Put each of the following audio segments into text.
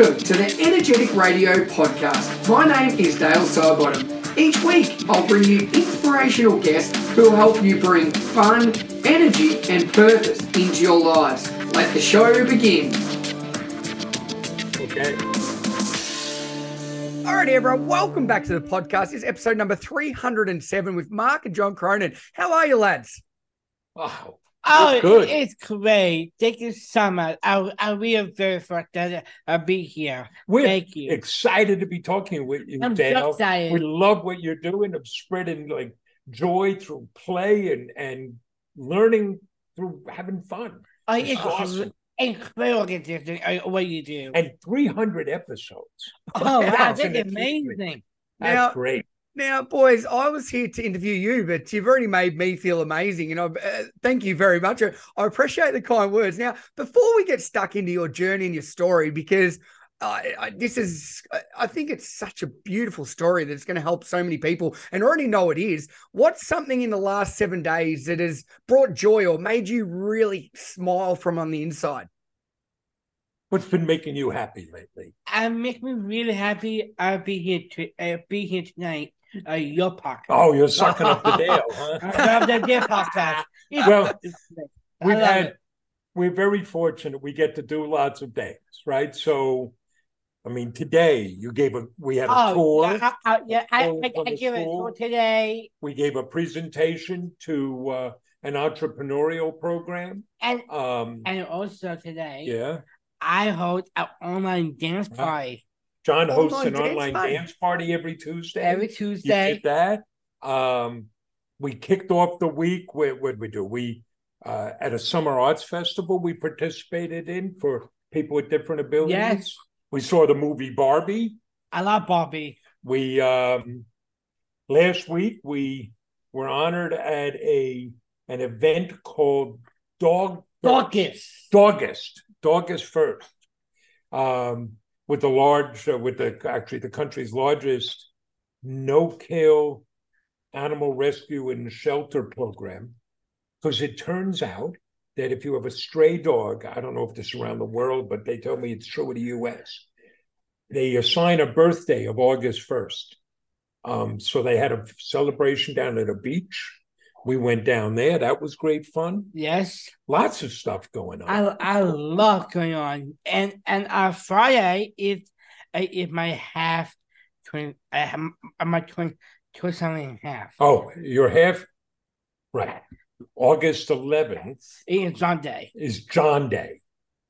Welcome to the Energetic Radio Podcast. My name is Dale Sidebottom. Each week, I'll bring you inspirational guests who will help you bring fun, energy, and purpose into your lives. Let the show begin. Okay. Alrighty, everyone, welcome back to the podcast. This is episode number 307 with Mark and John Cronin. How are you, lads? Wow. Oh, it's great. Thank you so much. I, I really very for that I'll be here. We're Thank you. excited to be talking with you, I'm so Dale. excited. We love what you're doing of spreading like joy through play and and learning through having fun. Oh, It's it's awesome. incredible what you do. And 300 episodes. oh, wow, That's that's amazing. That's Now- great. Now, boys, I was here to interview you, but you've already made me feel amazing. And I uh, thank you very much. I appreciate the kind words. Now, before we get stuck into your journey and your story, because I, this is, I- think it's such a beautiful story that's going to help so many people and already know it is. What's something in the last seven days that has brought joy or made you really smile from on the inside? What's been making you happy lately? I make me really happy. I'll be here to uh, be here tonight. Uh, your podcast. Oh, you're sucking up to Dale, huh? I the Dear podcast. Well, it's great. I We've had it. we're very fortunate. We get to do lots of things, right? So I mean, today you gave a we had a Oh, tour. yeah, I, I, yeah, I, tour I, I the it school. for today. we gave a presentation to uh, an entrepreneurial program. And Um, and also today, yeah, I hold an online dance party John hosts Online an dance online party. dance party every Tuesday. every Tuesday. you Tuesday. did that. Um, we kicked off the week. What what did we do? We uh, at a summer arts festival we participated in for people with different abilities. Yes. We saw the movie Barbie. I love Barbie. We um, last week we were honored at a an event called Dog Dorcas. Dogust, Dogust first, um, with the large, uh, with the actually the country's largest no-kill animal rescue and shelter program, because it turns out that if you have a stray dog, I don't know if this is around the world, but they tell me it's true in the U.S. They assign a birthday of August first. Um, so they had a celebration down at a beach. We went down there. That was great fun Yes, lots of stuff going on. I I love going on. And and uh Friday is uh, is my half twin. I have my twin twin something and half. oh, you're half right. August 11th It's Sunday. is John Day.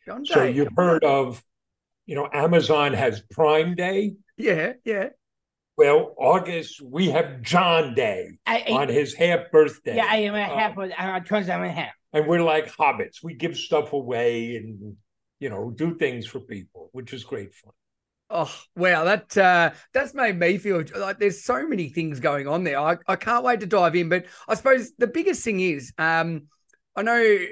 John Day. So you've heard of, you know, Amazon has Prime Day. Yeah, yeah. Well, August, we have John Day I, I on his half birthday. yeah, I am a half. of- I'm a twin something and a half. and we're like hobbits. We give stuff away and, you know, do things for people, which is great fun. Oh wow, that uh, that's made me feel like there's so many things going on there. I, I can't wait to dive in. But I suppose the biggest thing is, um, I know uh,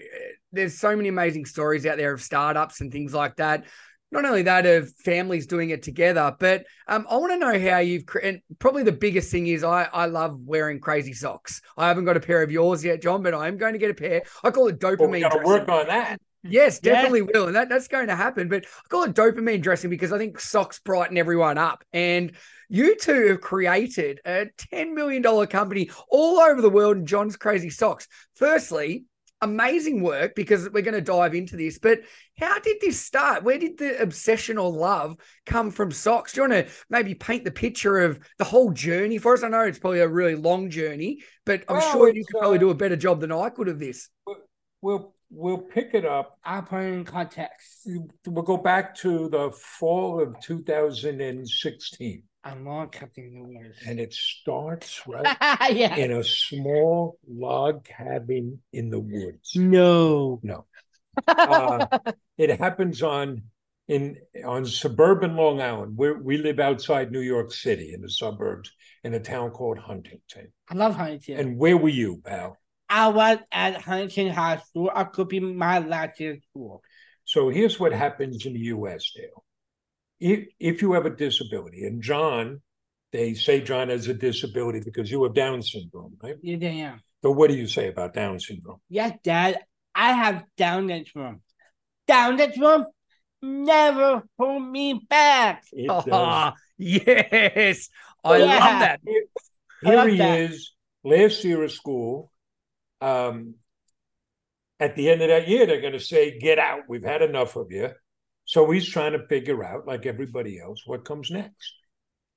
there's so many amazing stories out there of startups and things like that. Not only that, of families doing it together, but um, I want to know how you've. Cre- and probably the biggest thing is I I love wearing crazy socks. I haven't got a pair of yours yet, John, but I am going to get a pair. I call it dopamine. But we got to work on that. Yes, Yeah. definitely will. And that, that's going to happen. But I call it dopamine dressing because I think socks brighten everyone up. And you two have created a $10 million company all over the world in John's Crazy Socks. Firstly, amazing work because we're going to dive into this. But how did this start? Where did the obsession or love come from socks? Do you want to maybe paint the picture of the whole journey for us? I know it's probably a really long journey, but I'm Well, sure you could probably uh, do a better job than I could of this. We'll we'll pick it up I'll put in context. we'll go back to the fall of 2016 I'm not cutting the words. and it starts right yeah. in a small log cabin in the woods No. no Uh, it happens on in on suburban long island where we live outside new york city in the suburbs in a town called huntington I love Huntington. and where were you pal I was at Huntington High School. I could be my last year school. So here's what happens in the US, Dale. If, if you have a disability, and John, they say John has a disability because you have Down syndrome, right? Yeah, damn. So what do you say about Down syndrome? Yes, Dad. I have Down syndrome. Down syndrome. never hold me back. Oh, yes. I Yeah. love that. I Here like he that. is, last year of school. Um, at the end of that year, they're going to say, "Get out! We've had enough of you." So he's trying to figure out, like everybody else, what comes next.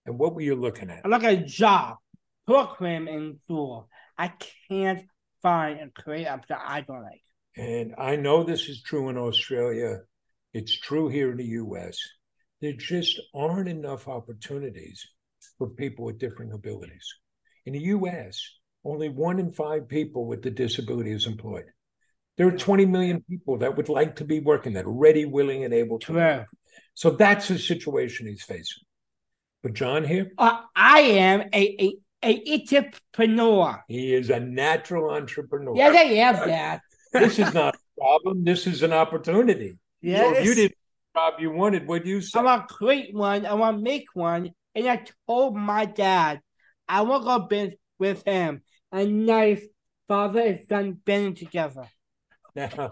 And what were you looking at? I like a job program in school. I can't find a career that I don't like. And I know this is true in Australia. It's true here in the US. There just aren't enough opportunities for people with different abilities. In the US, only one in five people with the disability is employed. There are 20 million people that would like to be working, that are ready, willing, and able to. Work. So that's the situation he's facing. But John here, Uh, I am a, a, entrepreneur. he is a natural entrepreneur. Yes, I am that. This is not a problem. This is an opportunity. So if you did the job you wanted, would you say? I want to create one. I want to make one. And I told my dad I want to go business with him. A nice father and son been together. Now,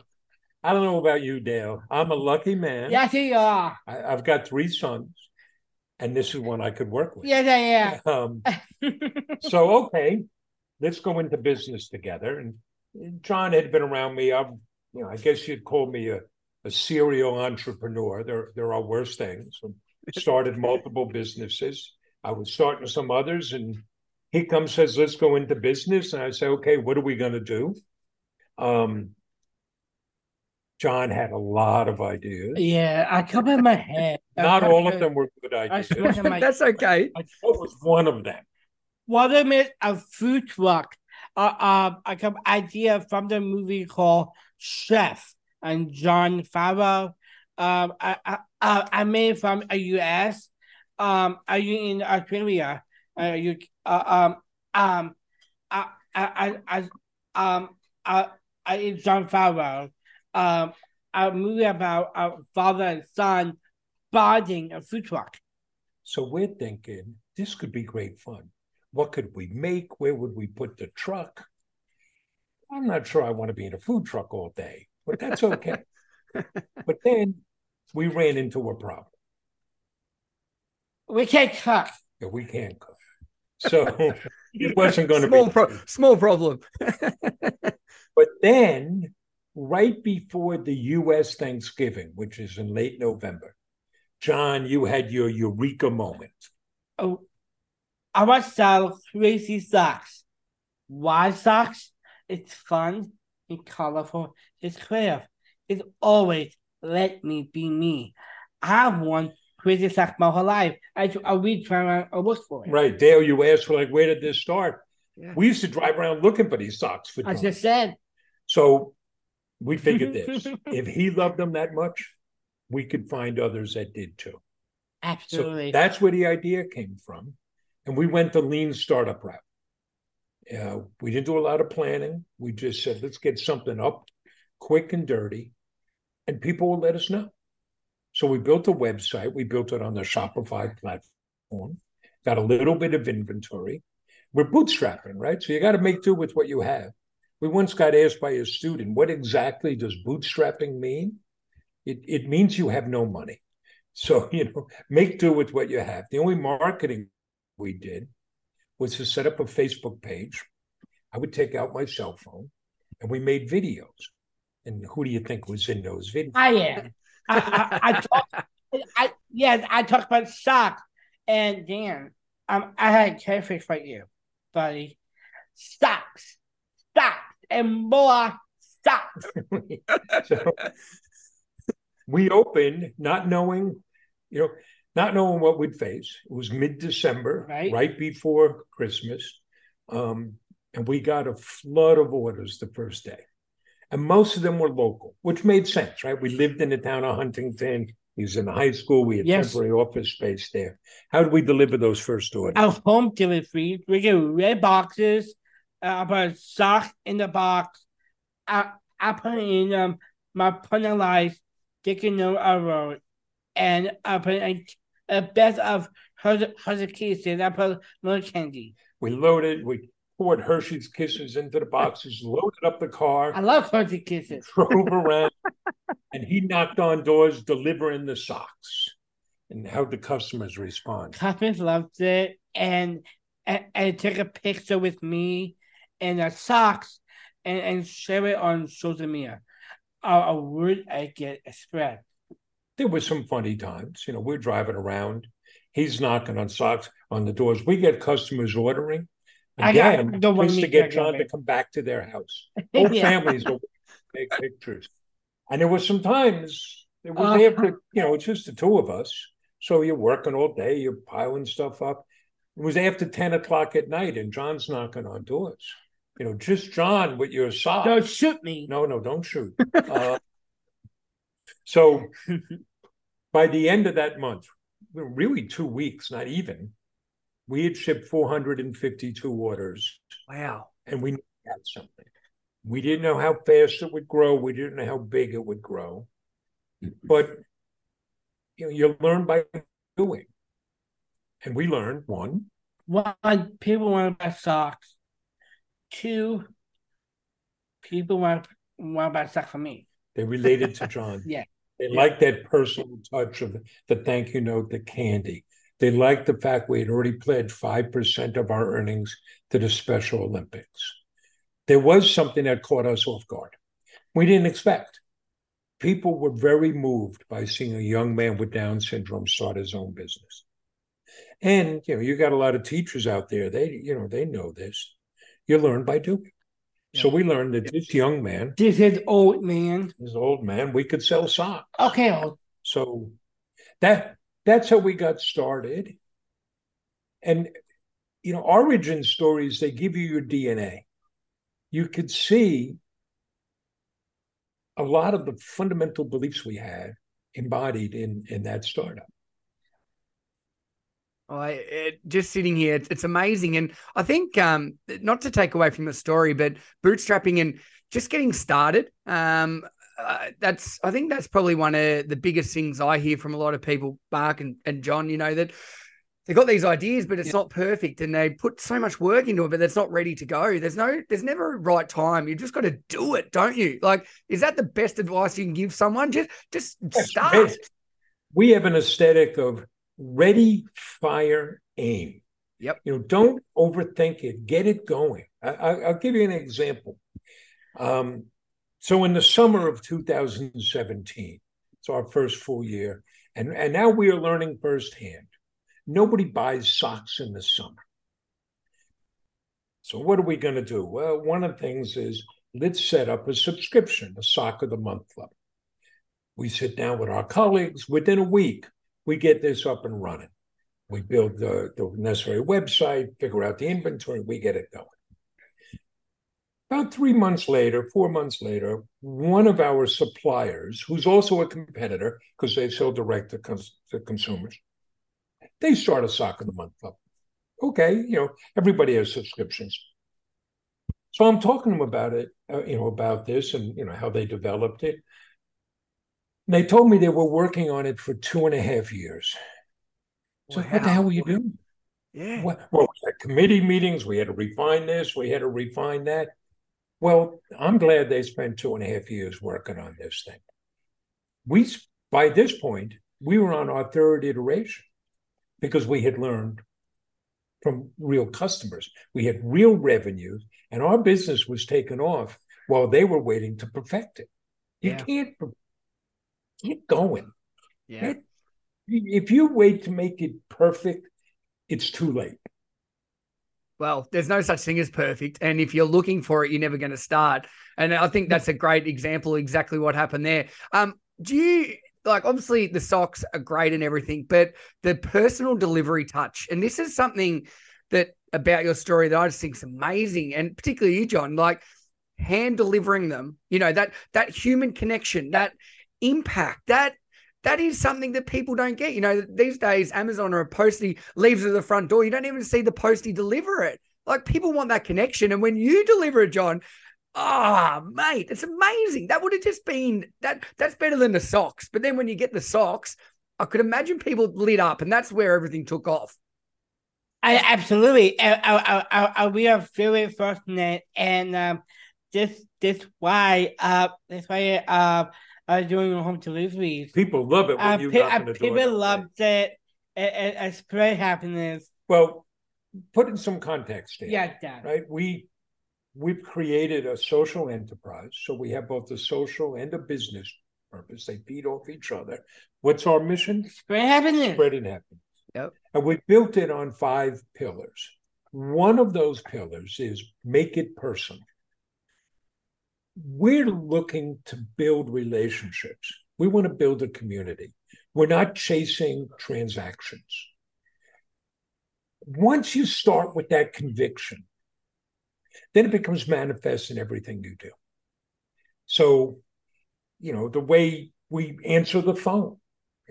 I don't know about you, Dale. I'm a lucky man. Yes, you are. I, I've got three sons, and this is one I could work with. Yes, I Um, am. so, okay, let's go into business together. And John had been around me. I'm, you know, I guess you'd call me a, a serial entrepreneur. There, there are worse things. I Started multiple businesses. I was starting some others, and he comes says, "Let's go into business." And I say, "Okay, what are we going to do?" Um, John had a lot of ideas. yeah, I come in my head. Not all of them were good ideas. swear my That's okay. What was one of them? One of them is a food truck. Uh, uh, I come idea from the movie called Chef and Jon Favreau. Um, I, I, I I made from a U.S. Um, are you in Australia? Are you uh, um um I I I I um I I Jon Favreau. Um, a movie about a father and son bonding a food truck. So we're thinking this could be great fun. What could we make? Where would we put the truck? I'm not sure I want to be in a food truck all day, but that's okay. but then we ran into a problem. We can't cook. that we can't cook. So it wasn't going to small be. pro- small problem. But then, right before the U.S. Thanksgiving, which is in late November, John, you had your eureka moment. Oh, I want to sell crazy socks. Why socks? It's fun, it's colorful, it's creative. It's always let me be me. I want crazy socks my whole life. I I read try around and look for it. Right, Dale, you asked for like, where did this start? Yeah. We used to drive around looking for these socks for I just said. So we figured this: if he loved them that much, we could find others that did too. Absolutely. So that's where the idea came from. And we went the lean startup route. Uh, we didn't do a lot of planning. We just said, let's get something up quick and dirty, and people will let us know. So we built a website. We built it on the Shopify platform, got a little bit of inventory. We're bootstrapping, right? So you got to make do with what you have. We once got asked by a student, what exactly does bootstrapping mean? It, it means you have no money. So, you know, make do with what you have. The only marketing we did was to set up a Facebook page. I would take out my cell phone and we made videos. And who do you think was in those videos? I am. I, I, I talk, I yeah, I talk about socks. And Dan, um, I had a catfish for you, buddy. Stocks, stocks, and more stocks. so we opened not knowing, you know, not knowing what we'd face. It was mid-December, Right. before Christmas. Um, and we got a flood of orders the first day. And most of them were local, which made sense, right? We lived in the town of Huntington. He was in high school. We had Yes. temporary office space there. How did we deliver those first orders? Our home delivery, we get red boxes. Uh, I put socks in the box. I I put in um my personalized sticky note I wrote, and I put a, a best of her her kisses. I put little candy. We loaded, we poured Hershey's Kisses into the boxes, loaded up the car. I love Hershey kisses. drove around. and he knocked on doors delivering the socks. And how the customers respond? Customers loved it, and and, and took a picture with me and the socks, and and share it on social media. A, a word I get a spread. There were some funny times. You know, we're driving around. He's knocking on socks on the doors. We get customers ordering. Again, I got- don't me to get John to come back to their house. Whole Yeah. families will take pictures. And there was some times it was Uh-huh. after, you know, it's just the two of us. So you're working all day, you're piling stuff up. It was after 10 o'clock at night, and John's knocking on doors. You know, just John with your socks. Don't shoot me. No, no, don't shoot. Uh, so by the end of that month, really two weeks, not even, we had shipped 452 orders Wow. and we knew we had something. We didn't know how fast it would grow. We didn't know how big it would grow. But you know, you learn by doing. And we learned one, One, people want to buy socks. Two, people want want to buy socks from me. they related to John. Yeah. They like that personal touch of the thank you note, the candy. They liked the fact we had already pledged 5% of our earnings to the Special Olympics. There was something that caught us off guard. We didn't expect. People were very moved by seeing a young man with Down syndrome start his own business. And you know, you got a lot of teachers out there, they you know, they know this. You learn by doing. So we learned that this young man, This is old man. this old man, we could sell socks. Okay. So that that's how we got started. And you know, origin stories, they give you your DNA. You could see a lot of the fundamental beliefs we had embodied in in that startup. I it, just sitting here, it's, it's amazing, and I think um, not to take away from the story, but bootstrapping and just getting started. Um, uh, that's I think that's probably one of the biggest things I hear from a lot of people, Mark and, and John. You know that they've got these ideas, but it's not perfect, and they put so much work into it, but it's not ready to go. There's no, there's never a right time. You just got to do it, don't you? Like, is that the best advice you can give someone? Just, just start. We have an aesthetic of ready, fire, aim. Yep. You know, don't overthink it. Get it going. I, I, I'll give you an example. Um, so in the summer of 2017, it's our first full year, and and now we are learning firsthand. Nobody buys socks in the summer. So what are we going to do? Well, one of the things is let's set up a subscription, a sock of the month club. We sit down with our colleagues. Within a week, we get this up and running. We build the, the necessary website, figure out the inventory, we get it going. About three months later, four months later, one of our suppliers, who's also a competitor because they sell direct to, cons- to consumers, they start a sock of the month club. Okay, you know, everybody has subscriptions. So I'm talking to them about it, uh, you know, about this and, you know, how they developed it. And they told me they were working on it for two and a half years. So what the hell were you doing? Yeah. Well, well, we had committee meetings. We had to refine this. We had to refine that. Well, I'm glad they spent two and a half years working on this thing. We, by this point, we were on our third iteration because we had learned from real customers. We had real revenues, and our business was taken off while they were waiting to perfect it. You Yeah. can't per- keep going. Yeah. If you wait to make it perfect, it's too late. Well, there's no such thing as perfect. And if you're looking for it, you're never going to start. And I think that's a great example, exactly what happened there. Um, do you like obviously the socks are great and everything, but the personal delivery touch, and this is something that about your story that I just think is amazing, and particularly you, John, like hand delivering them, you know, that that human connection, that impact, that that is something that people don't get. You know, these days Amazon or a postie leaves at the front door. You don't even see the postie deliver it. Like people want that connection. And when you deliver it, John, ah, mate, it's amazing. That would have just been that that's better than the socks. But then when you get the socks, I could imagine people lit up, and that's where everything took off. I absolutely. I, I, I, we are very fortunate, and um, this this why uh this why uh uh, doing home deliveries. People love it when Uh, you pe- knock uh, on the people that way. loved it. It, it, it spread happiness. Well, put in some context here. Yeah, Dad. right? We we've created a social enterprise, so we have both a social and a business purpose. They feed off each other. What's our mission? Spread happiness. Spreading happiness. Yep. And we built it on five pillars. One of those pillars is make it personal. We're looking to build relationships. We want to build a community. We're not chasing transactions. Once you start with that conviction, then it becomes manifest in everything you do. So, you know, the way we answer the phone,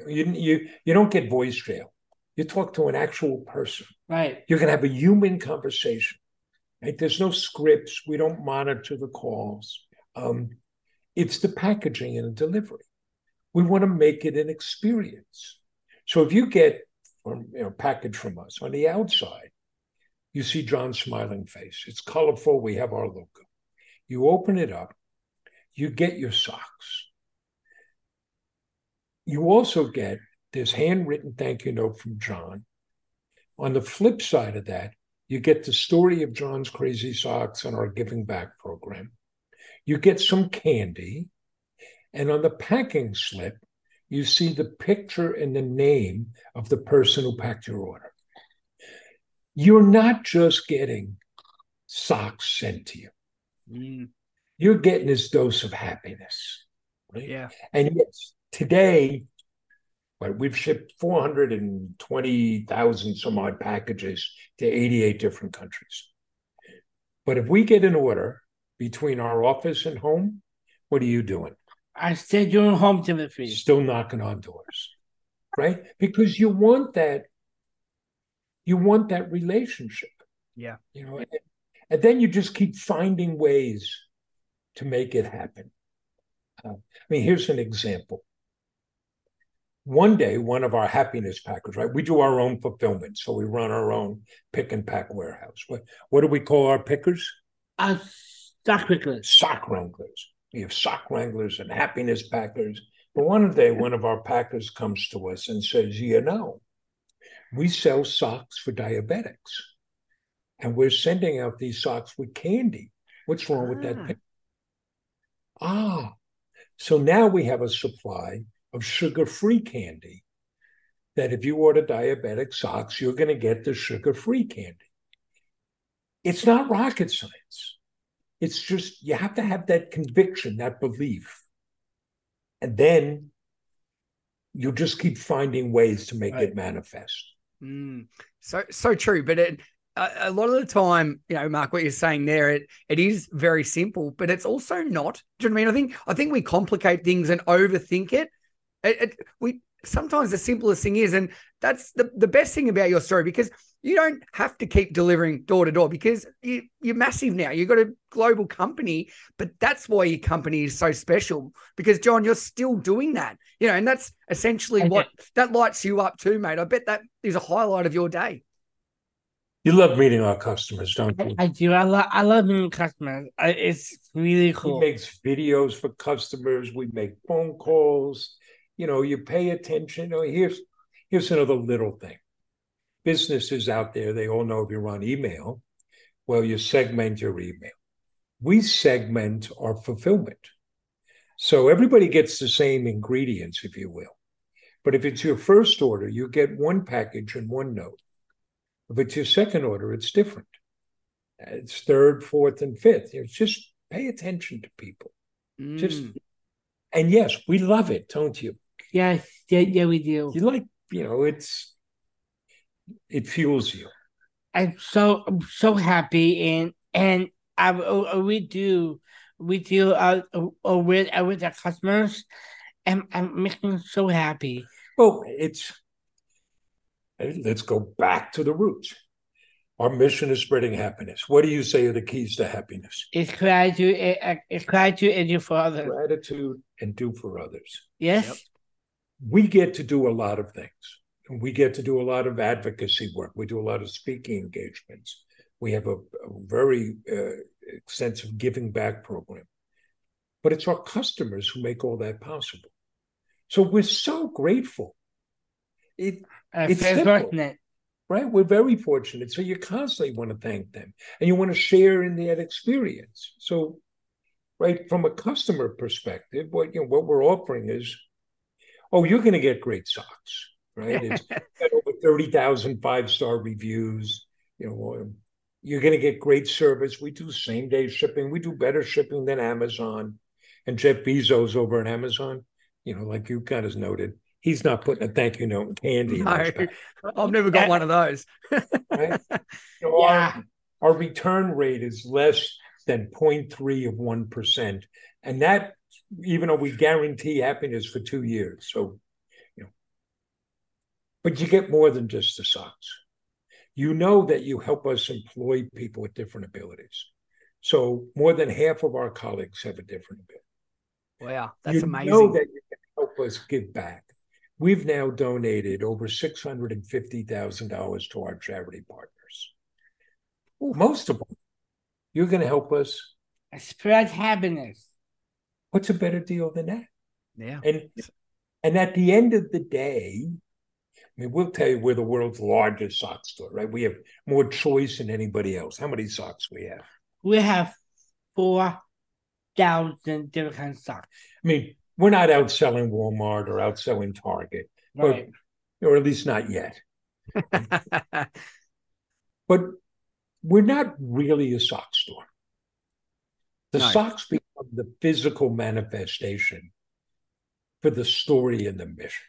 you you you don't get voice jail. You talk to an actual person. Right. You're going to have a human conversation. Right? There's no scripts. We don't monitor the calls. Um, it's the packaging and the delivery. We want to make it an experience. So if you get from you know package from us on the outside, you see John's smiling face. It's colorful. We have our logo. You open it up, you get your socks. You also get this handwritten thank you note from John. On the flip side of that, you get the story of John's crazy socks and our giving back program. You get some candy. And on the packing slip, you see the picture and the name of the person who packed your order. You're not just getting socks sent to you, Mm, you're getting this dose of happiness. Right? yeah. And yes, today, well, we've shipped 420,000 some odd packages to 88 different countries. But if we get an order between our office and home, what are you doing? I still doing home delivery. Still knocking on doors, right? Because you want that, you want that relationship. Yeah. You know, and, and then you just keep finding ways to make it happen. Uh, I mean, here's an example. One day, one of our happiness packers, right? We do our own fulfillment, so we run our own pick and pack warehouse. What what do we call our pickers? Uh, stock picklers. Sock wranglers. We have sock wranglers and happiness packers. But one day, one of our packers comes to us and says, "You know, we sell socks for diabetics, and we're sending out these socks with candy. What's wrong with Ah. that?" pick?" Ah, so now we have a supply of sugar-free candy. That if you order diabetic socks, you're going to get the sugar-free candy. It's not rocket science. It's just you have to have that conviction, that belief. And then you just keep finding ways to make Right. it manifest. Mm, so so true, but it, a, a lot of the time, you know, Mark, what you're saying there, it it is very simple, but it's also not. Do you know what I mean? I think I think we complicate things and overthink it. It, it we sometimes the simplest thing is, and that's the the best thing about your story because you don't have to keep delivering door to door because you you're massive now. You've got a global company, but that's why your company is so special because John, you're still doing that. You know, and that's essentially Okay. what that lights you up too, mate. I bet that is a highlight of your day. You love meeting our customers, don't you? I do. I love. I love meeting customers. I, it's really He cool. makes videos for customers. We make phone calls. You know, you pay attention. Oh, here's here's another little thing. Businesses out there, they all know if you're on email, well, you segment your email. We segment our fulfillment. So everybody gets the same ingredients, if you will. But if it's your first order, you get one package and one note. If it's your second order, it's different. It's third, fourth, and fifth. Just pay attention to people. Just Mm. and yes, we love it, don't you? Yes. Yeah. Yeah. We do. You like, you know, it's it fuels you. I'm so I'm so happy and and I uh, we do we do uh, uh with uh, with our customers and I'm making so happy. Well, it's let's go back to the roots. Our mission is spreading happiness. What do you say are the keys to happiness? It's gratitude. uh, It's gratitude and do for others. Gratitude and do for others. Yes. Yep. We get to do a lot of things. We get to do a lot of advocacy work. We do a lot of speaking engagements. We have a, a very uh, extensive giving back program. but it's our customers who make all that possible. So we're so grateful. It, it's simple, right? We're very fortunate. So you constantly want to thank them and you want to share in that experience. So, right, from a customer perspective, what you know, what we're offering is, oh, you're going to get great socks, right? It's over 30,000 five-star reviews. You know, um, you're going to get great service. We do same day shipping. We do better shipping than Amazon. And Jeff Bezos over at Amazon, you know, like you kind of noted, he's not putting a thank you note in candy. No, I've never got one of those. right? You know, yeah. our, our return rate is less than 0.3 of 1%. And that, even though we guarantee happiness for two years. So, but you get more than just the socks. You know that you help us employ people with different abilities. So more than half of our colleagues have a different ability. Wow, that's you amazing. Know that you can help us give back. We've now donated over six hundred and fifty thousand dollars to our charity partners. Ooh. Most of them, you're going to help us spread happiness. What's a better deal than that? Yeah, and and at the end of the day, I mean, we'll tell you we're the world's largest sock store, right? We have more choice than anybody else. How many socks we have? We have four thousand different kinds of socks. I mean, we're not outselling Walmart or outselling Target, right. or, or at least not yet. but we're not really a sock store. The no. socks become the physical manifestation for the story and the mission.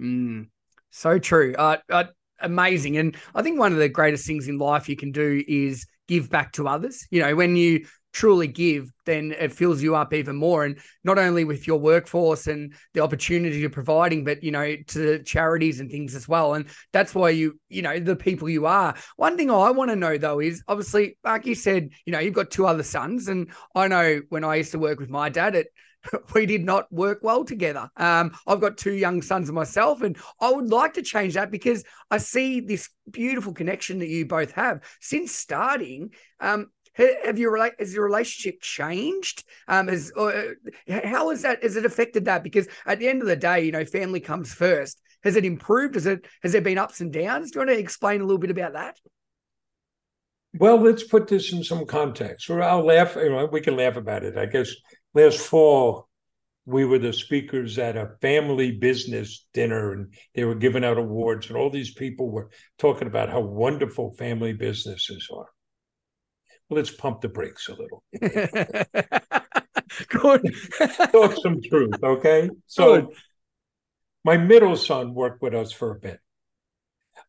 Mm, so true. Uh, uh, amazing. And I think one of the greatest things in life you can do is give back to others. You know, when you truly give, then it fills you up even more. And not only with your workforce and the opportunity you're providing, but you know, to charities and things as well. And that's why you, you know, the people you are. One thing I want to know though is obviously, like you said, you know, you've got two other sons. And I know when I used to work with my dad, it we did not work well together. Um, I've got two young sons myself, and I would like to change that because I see this beautiful connection that you both have since starting. Um, have your has your relationship changed? Um, has uh, how has that has it affected that? Because at the end of the day, you know, family comes first. Has it improved? Has it has there been ups and downs? Do you want to explain a little bit about that? Well, let's put this in some context. Or I'll laugh. You know, we can laugh about it. I guess last fall we were the speakers at a family business dinner and they were giving out awards and all these people were talking about how wonderful family businesses are well, let's pump the brakes a little. Good. Talk some truth, okay? So, Good. my middle son worked with us for a bit.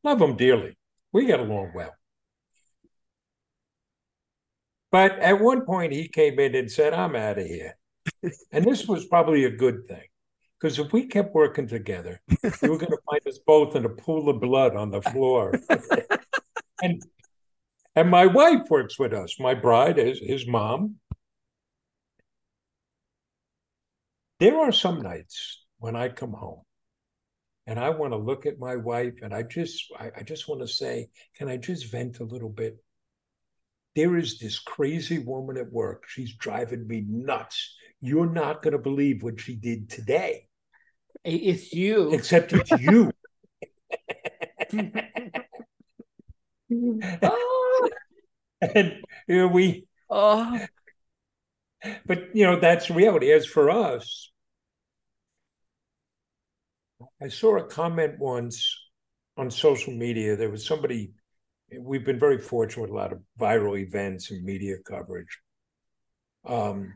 Love him dearly. We get along well. But at one point, he came in and said, I'm out of here. and this was probably a good thing. Because if we kept working together, we were going to find us both in a pool of blood on the floor. and and my wife works with us, my bride, is his mom. There are some nights when I come home and I want to look at my wife and I just I, I just want to say, can I just vent a little bit? There is this crazy woman at work. She's driving me nuts. You're not going to believe what she did today. It's you. Except it's you. oh. and you know, we oh but you know that's reality as for us i saw a comment once on social media there was somebody we've been very fortunate with a lot of viral events and media coverage um,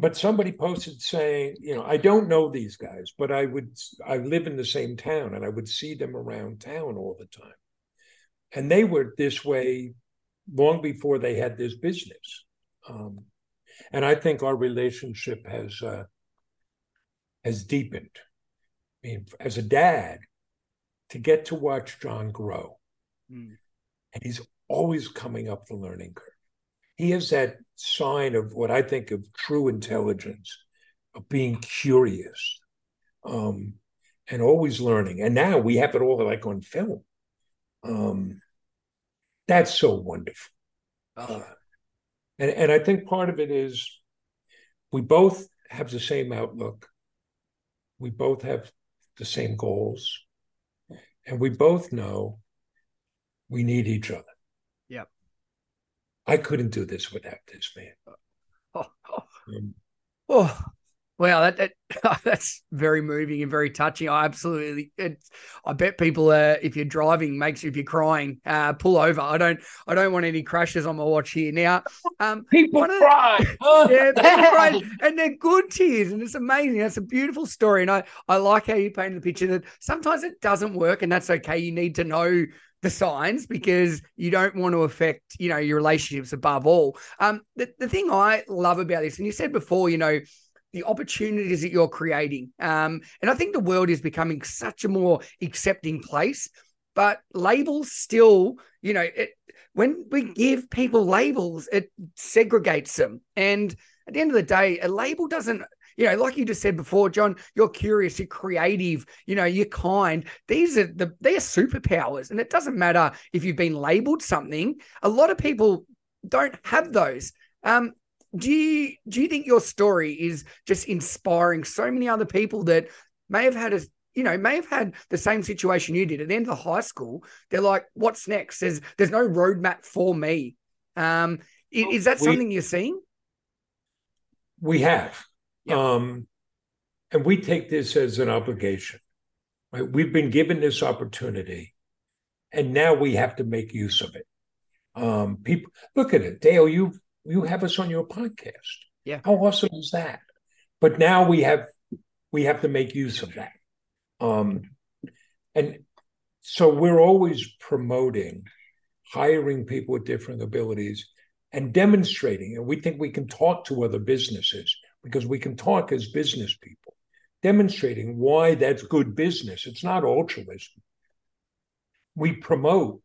but somebody posted saying you know i don't know these guys but i would i live in the same town and i would see them around town all the time and they were this way long before they had this business. Um, and I think our relationship has uh, has deepened. I mean, as a dad, to get to watch John grow, mm. and he's always coming up the learning curve. He has that sign of what I think of true intelligence, of being curious, um, and always learning. And now we have it all like on film. Um, that's so wonderful. Uh, and, and I think part of it is we both have the same outlook. We both have the same goals. And we both know we need each other. Yep. I couldn't do this without this man. Oh, oh. Um, Oh, wow, that, that that's very moving and very touching. I absolutely, it's, I bet people, uh, if you're driving, makes you if you're crying, uh, pull over. I don't, I don't want any crashes on my watch here. Now, um, people one of the- cry. yeah, people cry, and they're good tears, and it's amazing. That's a beautiful story, and I, I like how you painted the picture that sometimes it doesn't work, and that's okay. You need to know the signs because you don't want to affect, you know, your relationships above all. Um, the, the thing I love about this, and you said before, you know, the opportunities that you're creating. Um, and I think the world is becoming such a more accepting place, but labels still, you know, it, when we give people labels, it segregates them. And at the end of the day, a label doesn't, you know, like you just said before, John, you're curious, you're creative, you know, you're kind. These are the they're superpowers. And it doesn't matter if you've been labeled something. A lot of people don't have those. Um, do you do you think your story is just inspiring so many other people that may have had a you know may have had the same situation you did at the end of the high school they're like what's next there's there's no roadmap for me um i- is, that We- something you're seeing We have. Um, and we take this as an obligation. Right? We've been given this opportunity, and now we have to make use of it. Um, people look at it, Dale. You you have us on your podcast. Yeah. How awesome is that? But now we have we have to make use of that. Um, and so we're always promoting hiring people with different abilities and demonstrating and we think we can talk to other businesses because we can talk as business people demonstrating why that's good business. It's not altruism. We promote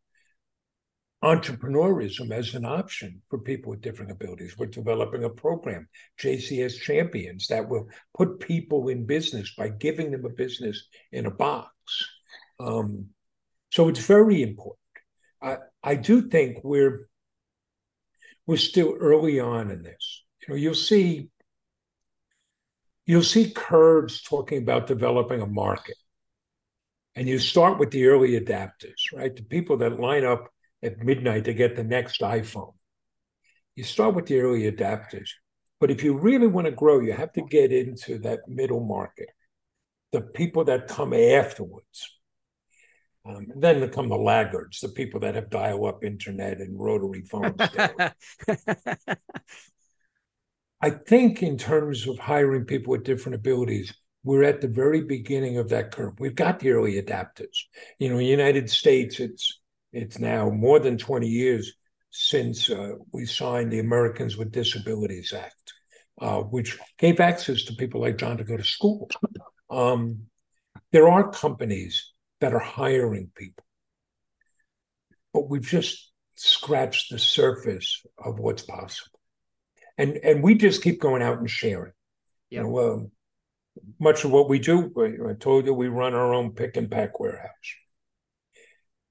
entrepreneurism as an option for people with different abilities. We're developing a program jcs champions that will put people in business by giving them a business in a box. Um, so it's very important. I, I do think we're we're still early on in this. You know, you'll see you'll see curves talking about developing a market. And you start with the early adapters, right? The people that line up at midnight to get the next iPhone. You start with the early adapters. But if you really want to grow, you have to get into that middle market, the people that come afterwards. Um, then come the laggards, the people that have dial up internet and rotary phones. I think, in terms of hiring people with different abilities, we're at the very beginning of that curve. We've got the early adapters. You know, in the United States, it's it's now more than 20 years since uh, we signed the Americans with Disabilities Act, uh, which gave access to people like John to go to school. Um, there are companies that are hiring people, but we've just scratched the surface of what's possible, and and we just keep going out and sharing. Yep. You know, um, much of what we do, I told you, we run our own pick and pack warehouse.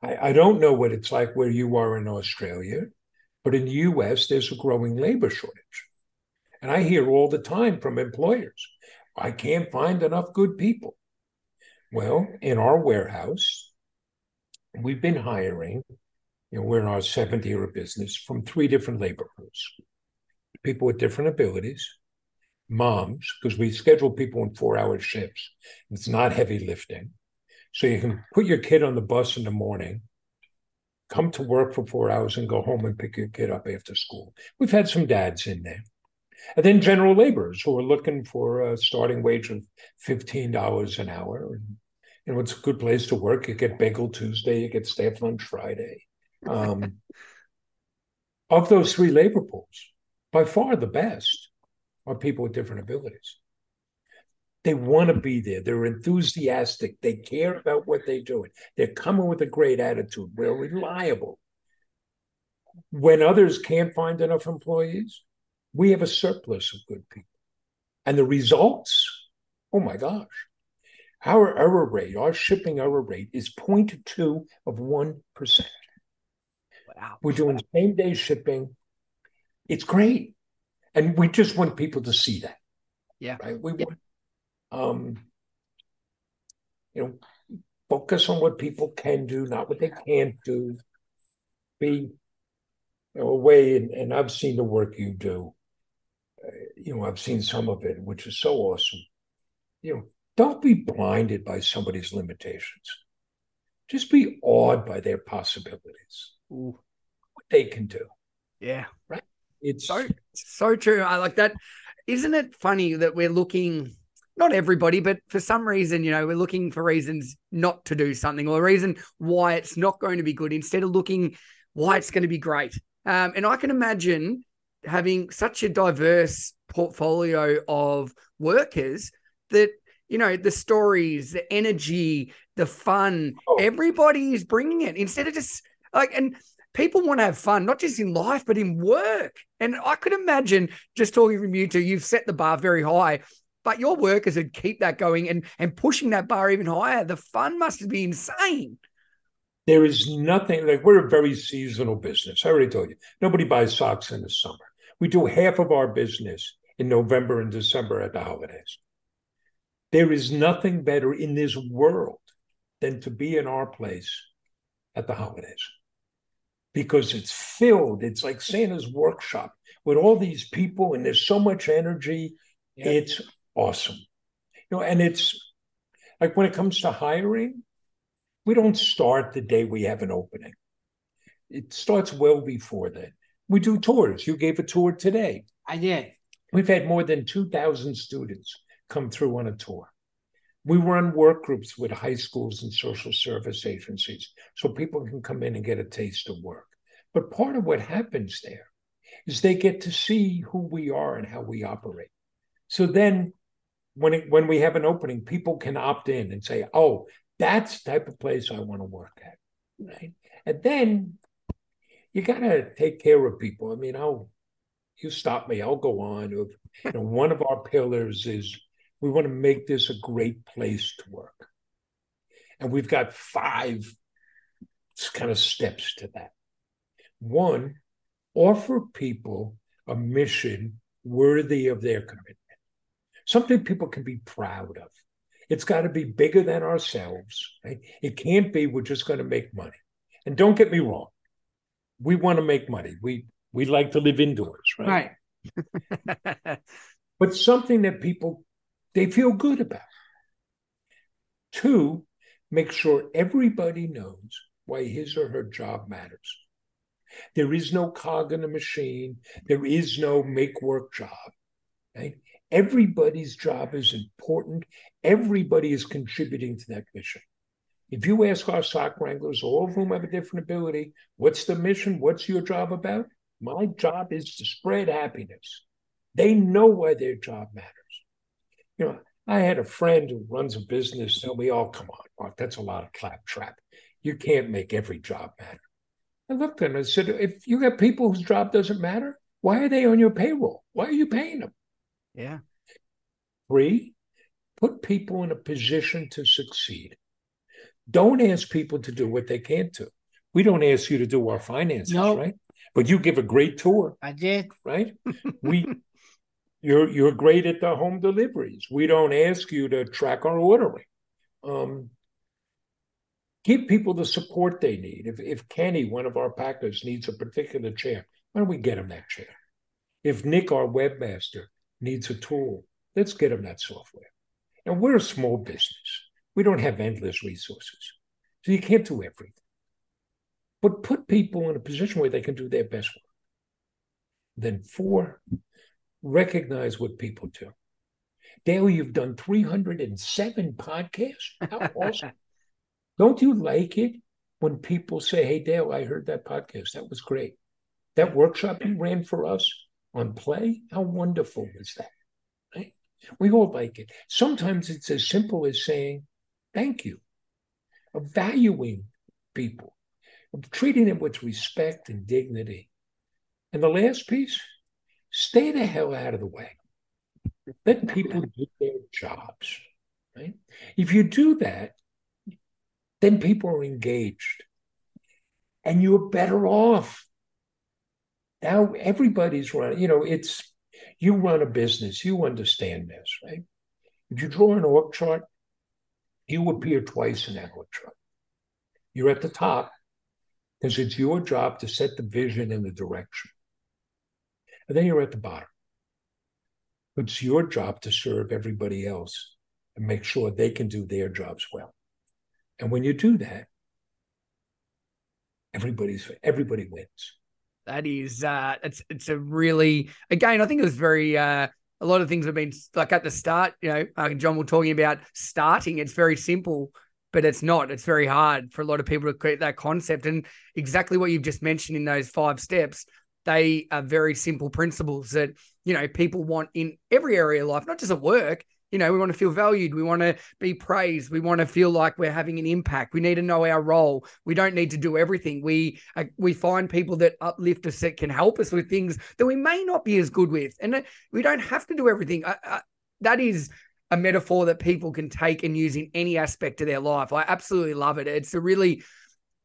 I, I don't know what it's like where you are in Australia, but in the US, there's a growing labor shortage. And I hear all the time from employers, I can't find enough good people. Well, in our warehouse, we've been hiring, you know, we're in our seventh year of business from three different labor groups people with different abilities, moms, because we schedule people in four hour shifts. It's not heavy lifting. So you can put your kid on the bus in the morning, come to work for four hours, and go home and pick your kid up after school. We've had some dads in there. And then general laborers who are looking for a starting wage of $15 an hour. And, you know, it's a good place to work. You get Bagel Tuesday, you get staff lunch Friday. Um, of those three labor pools, by far the best are people with different abilities. They want to be there. They're enthusiastic. They care about what they're doing. They're coming with a great attitude. We're reliable. When others can't find enough employees, we have a surplus of good people. And the results, oh my gosh, our error rate, our shipping error rate is 0.2 of 1%. wow. We're doing same day shipping. It's great. And we just want people to see that. Yeah. Right. We yeah. want, um, you know, focus on what people can do, not what they can't do. Be you know, away, and, and I've seen the work you do. Uh, you know, I've seen some of it, which is so awesome. You know, don't be blinded by somebody's limitations. Just be awed by their possibilities. Ooh. What they can do. Yeah. Right. It's so so true. I like that. Isn't it funny that we're looking not everybody, but for some reason, you know, we're looking for reasons not to do something or a reason why it's not going to be good instead of looking why it's going to be great. Um, and I can imagine having such a diverse portfolio of workers that you know the stories the energy the fun oh. everybody is bringing it instead of just like and people want to have fun not just in life but in work. And i could imagine just talking from you two you've set the bar very high but your workers would keep that going and and pushing that bar even higher. The fun must be insane. There is nothing like we're a very seasonal business. I already told you nobody buys socks in the summer. We do half of our business in november and december at the holidays. There is nothing better in this world than to be in our place at the holidays because it's filled. It's like Santa's workshop with all these people, and there's so much energy. Yeah. It's awesome. You know, and it's like when it comes to hiring, we don't start the day we have an opening. It starts well before that. We do tours. You gave a tour today. I did. We've had more than 2,000 students come through on a tour. We run work groups with high schools and social service agencies so people can come in and get a taste of work. But part of what happens there is they get to see who we are and how we operate. So then when it, when we have an opening, people can opt in and say, "Oh, that's the type of place I want to work at." Right? And then you got to take care of people. I mean, I'll you stop me, I'll go on. You know, one of our pillars is we want to make this a great place to work. And we've got five kind of steps to that. One, offer people a mission worthy of their commitment, something people can be proud of. It's got to be bigger than ourselves. Right? It can't be we're just going to make money. And don't get me wrong, we want to make money. We we like to live indoors, right? Right. but something that people they feel good about. Two, make sure everybody knows why his or her job matters. There is no cog in the machine. There is no make work job. Right? Everybody's job is important. Everybody is contributing to that mission. If you ask our sock wranglers, all of whom have a different ability, what's the mission? What's your job about? My job is to spread happiness. They know why their job matters. You know, I had a friend who runs a business tell me, oh, come on, Mark, that's a lot of claptrap. You can't make every job matter. I looked at him and said, if you got people whose job doesn't matter, why are they on your payroll? Why are you paying them? Yeah. Three, put people in a position to succeed. Don't ask people to do what they can't do. We don't ask you to do our finances, nope. right? But you give a great tour. I did. Right? We you're you're great at the home deliveries. We don't ask you to track our ordering. Um, give people the support they need. If if Kenny, one of our packers, needs a particular chair, why don't we get him that chair? If Nick, our webmaster, needs a tool, let's get him that software. Now we're a small business. We don't have endless resources. So you can't do everything. But put people in a position where they can do their best work. Then four, recognize what people do. Dale, you've done 307 podcasts. How awesome. Don't you like it when people say, Hey, Dale, I heard that podcast. That was great. That workshop you ran for us on play, how wonderful was that? Right? We all like it. Sometimes it's as simple as saying, Thank you, of valuing people, of treating them with respect and dignity. And the last piece, stay the hell out of the way. Let people do their jobs. Right? If you do that, then people are engaged and you're better off. Now everybody's running, you know, it's you run a business, you understand this, right? If you draw an org chart, you appear twice in that org chart. You're at the top because it's your job to set the vision and the direction. And then you're at the bottom. It's your job to serve everybody else and make sure they can do their jobs well. And when you do that, everybody's everybody wins. That is uh it's it's a really again, I think it was very uh a lot of things have been like at the start, you know, uh, John was talking about starting. It's very simple, but it's not. It's very hard for a lot of people to create that concept. And exactly what you've just mentioned in those five steps, they are very simple principles that, you know, people want in every area of life, not just at work, you know, we want to feel valued. We want to be praised. We want to feel like we're having an impact. We need to know our role. We don't need to do everything. We uh, we find people that uplift us that can help us with things that we may not be as good with, and we don't have to do everything. Uh, uh, that is a metaphor that people can take and use in any aspect of their life. I absolutely love it. It's a really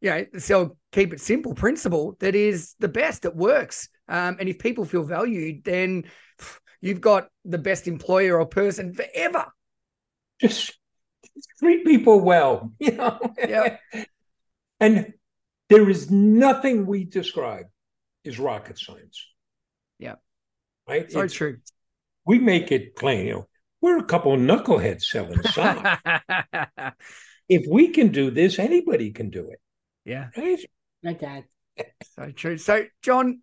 you know, so keep it simple principle that is the best. It works. Um, and if people feel valued, then you've got the best employer or person forever. Just treat people well, you know. Yeah. and there is nothing we describe is rocket science. Yeah. Right? So it's, true. We make it plain, you know, we're a couple of knuckleheads selling socks. if we can do this, anybody can do it. Yeah. Right? Like that. So true. So, John,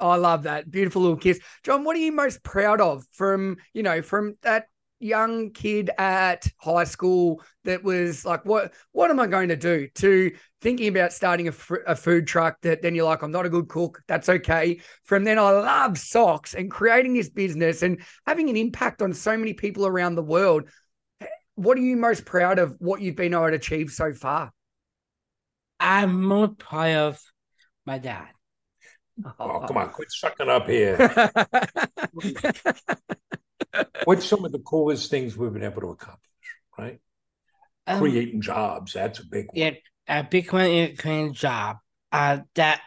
I love that. Beautiful little kiss. John, what are you most proud of from, you know, from that young kid at high school that was like, what, what am I going to do to thinking about starting a, fr- a food truck that then you're like, I'm not a good cook. That's okay. From then I love socks and creating this business and having an impact on so many people around the world. What are you most proud of what you've been able to achieve so far? I'm most proud of my dad. Oh, come on, quit sucking up here. What's some of the coolest things we've been able to accomplish, right? Um, creating jobs, that's a big one. Yeah, a big one is creating job. Uh that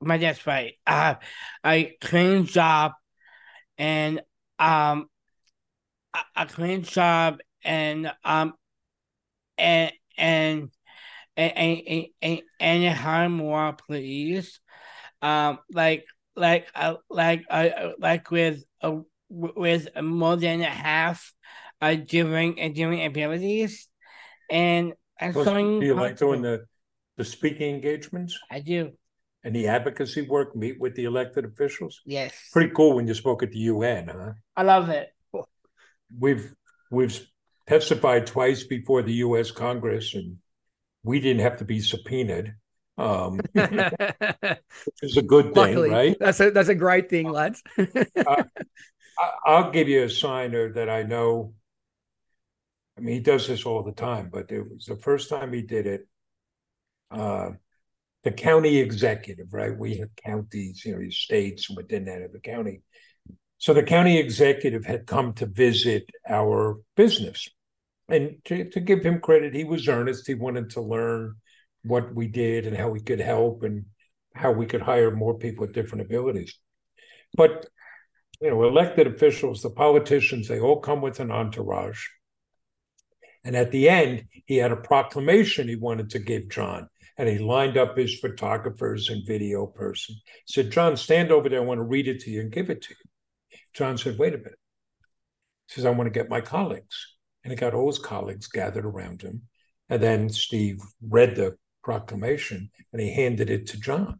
my dad's right. Uh I creating job and um a, a creating job and um and and and and, and, hire more please um, like like uh, like uh, like with uh, with more than half uh, different and different abilities, and and so do you like doing the the speaking engagements? I do. And the advocacy work, meet with the elected officials. Yes. Pretty cool when you spoke at the UN, huh? I love it. We've we've testified twice before the U.S. Congress, and we didn't have to be subpoenaed um, which is a good thing, Luckily, right? That's a that's a great thing, lads. uh, I'll give you a signer that I know. I mean, he does this all the time, but it was the first time he did it. Uh, the county executive, right? We have counties, you know, states, within that, of the county. So the county executive had come to visit our business, and to, to give him credit, he was earnest. He wanted to learn what we did and how we could help and how we could hire more people with different abilities. But you know, elected officials, the politicians, they all come with an entourage. And at the end, he had a proclamation he wanted to give John. And he lined up his photographers and video person. He said, John, stand over there. I want to read it to you and give it to you. John said, wait a minute. He says, I want to get my colleagues. And he got all his colleagues gathered around him. And then Steve read the proclamation and he handed it to John.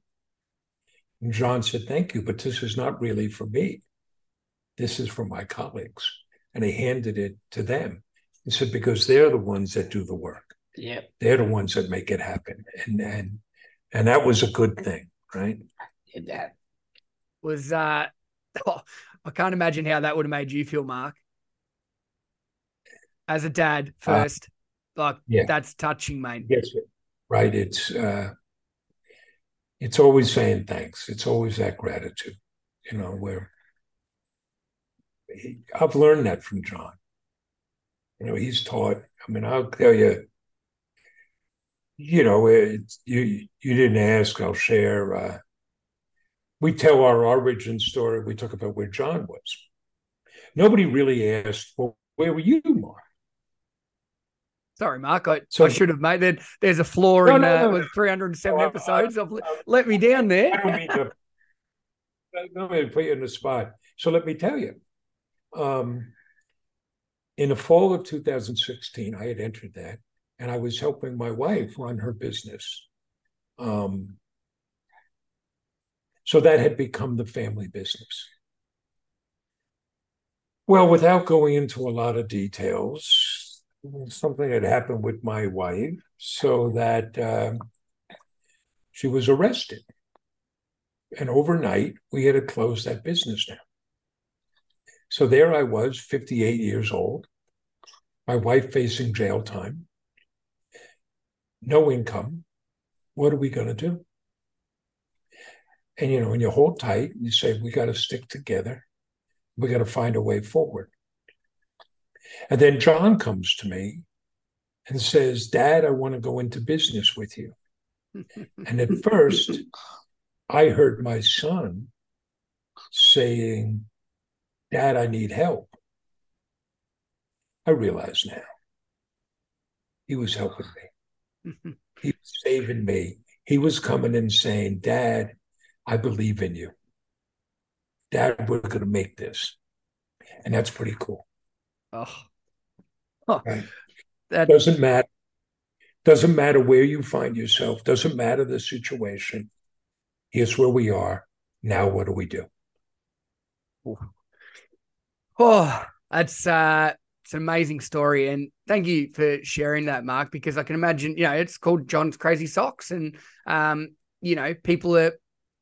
And John said, Thank you, but this is not really for me. This is for my colleagues. And he handed it to them. He said, Because they're the ones that do the work. Yeah. They're the ones that make it happen. And and and that was a good thing, right? That was uh oh, I can't imagine how that would have made you feel, Mark. As a dad uh, first. Uh, like yeah. that's touching, mate. Yes, right? It's uh, it's always saying thanks. It's always that gratitude, you know. Where I've learned that from John. You know, he's taught. I mean, I'll tell you. You know, it, you you didn't ask. I'll share. Uh, we tell our origin story. We talk about where John was. nobody really asked, well, where were you, Mark? Sorry, Mark. I, so, I should have made that. There's a flaw no, in no, no, uh, with 307 episodes. I, I, let me down there. I don't mean to, don't mean to put you in the spot. So let me tell you. Um, in the fall of 2016, I had entered that, and I was helping my wife run her business. Um, so that had become the family business. Well, without going into a lot of details, something had happened with my wife so that uh, she was arrested. And overnight, we had to close that business down. So there I was, 58 years old, my wife facing jail time, no income. What are we going to do? And you know, when you hold tight, you say, we got to stick together. We got to find a way forward. And then John comes to me and says, Dad, I want to go into business with you. and at first, I heard my son saying, Dad, I need help. I realize now he was helping me. he was saving me. He was coming and saying, Dad, I believe in you. Dad, we're going to make this. And that's pretty cool. Oh, right? that doesn't matter. Doesn't matter where you find yourself. Doesn't matter the situation. Here's where we are. Now, what do we do? Oh, that's uh, it's an amazing story, and thank you for sharing that, Mark. Because I can imagine, you know, it's called John's Crazy Socks, and um, you know, people are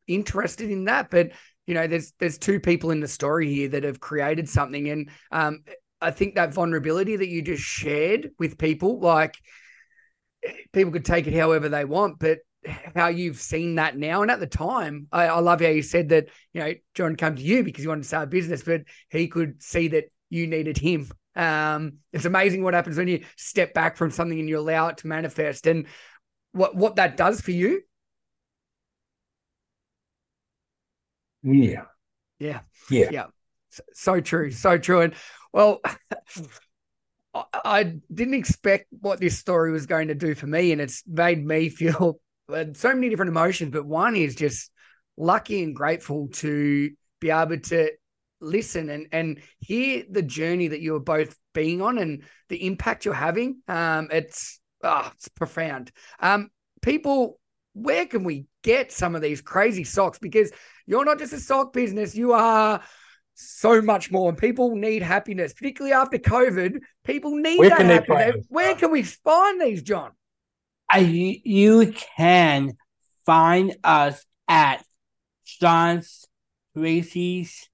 interested in that. But you know, there's there's two people in the story here that have created something, and um, I think that vulnerability that you just shared with people, like people could take it however they want, but how you've seen that now and at the time I, I, love how you said that you know john came to you because he wanted to start a business but he could see that you needed him um it's amazing what happens when you step back from something and you allow it to manifest and what what that does for you Yeah. Yeah. Yeah. Yeah. So, true. So true. And well, I didn't expect what this story was going to do for me, and it's made me feel so many different emotions. But one is just lucky and grateful to be able to listen and and hear the journey that you're both being on and the impact you're having. Um, it's oh, it's profound. Um, people, where can we get some of these crazy socks? Because you're not just a sock business, you are so much more. And people need happiness, particularly after COVID. People need Where that can happiness. Where can we find these, John? I, you can find us at John's Crazy's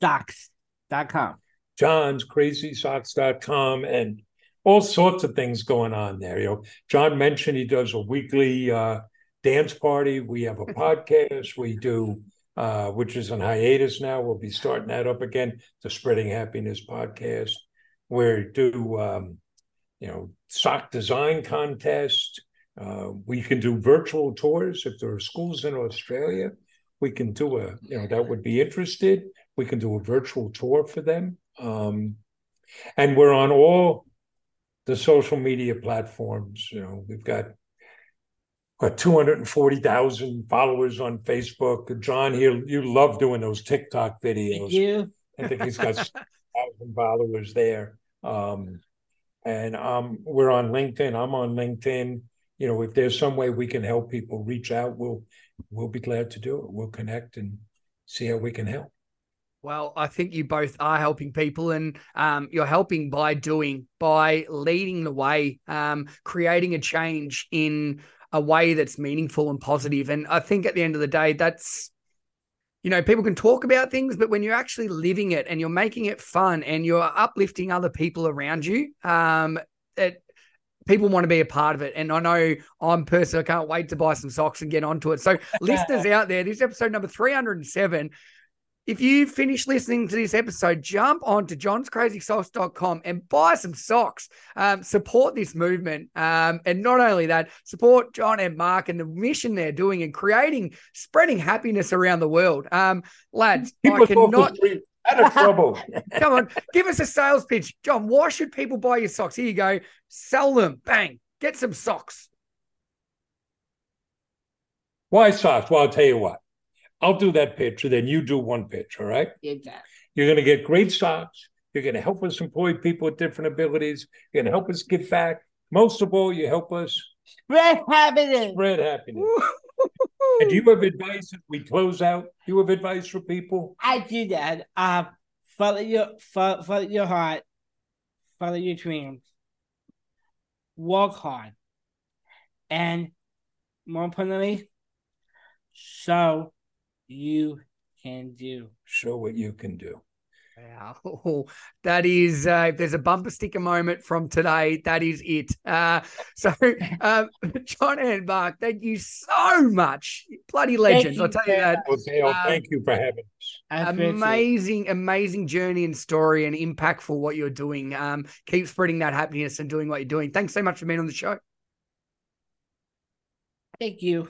Socks.com. John's Crazy Socks.com and all sorts of things going on there. You know, John mentioned he does a weekly uh, dance party. We have a podcast. We do uh, which is on hiatus now. We'll be starting that up again, the Spreading Happiness podcast, where we do, um, you know, sock design contest. Uh, we can do virtual tours if there are schools in Australia. We can do a, you know, that would be interested. We can do a virtual tour for them. Um, and we're on all the social media platforms. You know, we've got 240,000 followers on Facebook. John here, you love doing those TikTok videos. Thank you. I think he's got thousand followers there. Um, and um, we're on LinkedIn. I'm on LinkedIn. You know, if there's some way we can help people reach out, we'll we'll be glad to do it. We'll connect and see how we can help. Well, I think you both are helping people, and um, you're helping by doing, by leading the way, um, creating a change in a way that's meaningful and positive. And I think at the end of the day, that's you know, people can talk about things, but when you're actually living it and you're making it fun and you're uplifting other people around you, um, it people want to be a part of it. And I know I'm personally, I can't wait to buy some socks and get onto it. So, listeners out there, this episode number 307 if you finish listening to this episode, jump on to johnscrazysocks.com and buy some socks. Um, support this movement. Um, and not only that, support John and Mark and the mission they're doing and creating, spreading happiness around the world. Um, lads, people I cannot. Out of trouble. Come on, give us a sales pitch, John. Why should people buy your socks? Here you go. Sell them. Bang. Get some socks. Why socks? Well, I'll tell you what. I'll do that pitch, and then you do one pitch. All right. Exactly. You're going to get great socks. You're going to help us employ people with different abilities. You're going to help us give back. Most of all, you help us Spread happiness. spread happiness. And do you have advice as we close out? Do you have advice for people? I do that. Uh, follow your follow, follow your heart, follow your dreams, work hard, and more importantly, so you can do. Show what you can do. Wow, that is uh, if there's a bumper sticker moment from today, that is it. Uh, so, um, John and Mark, thank you so much, bloody legends. I'll tell you that. Well, Dale, Um, thank you for having us. I appreciate it. Amazing, amazing journey and story, and impactful what you're doing. Um, keep spreading that happiness and doing what you're doing. Thanks so much for being on the show. Thank you.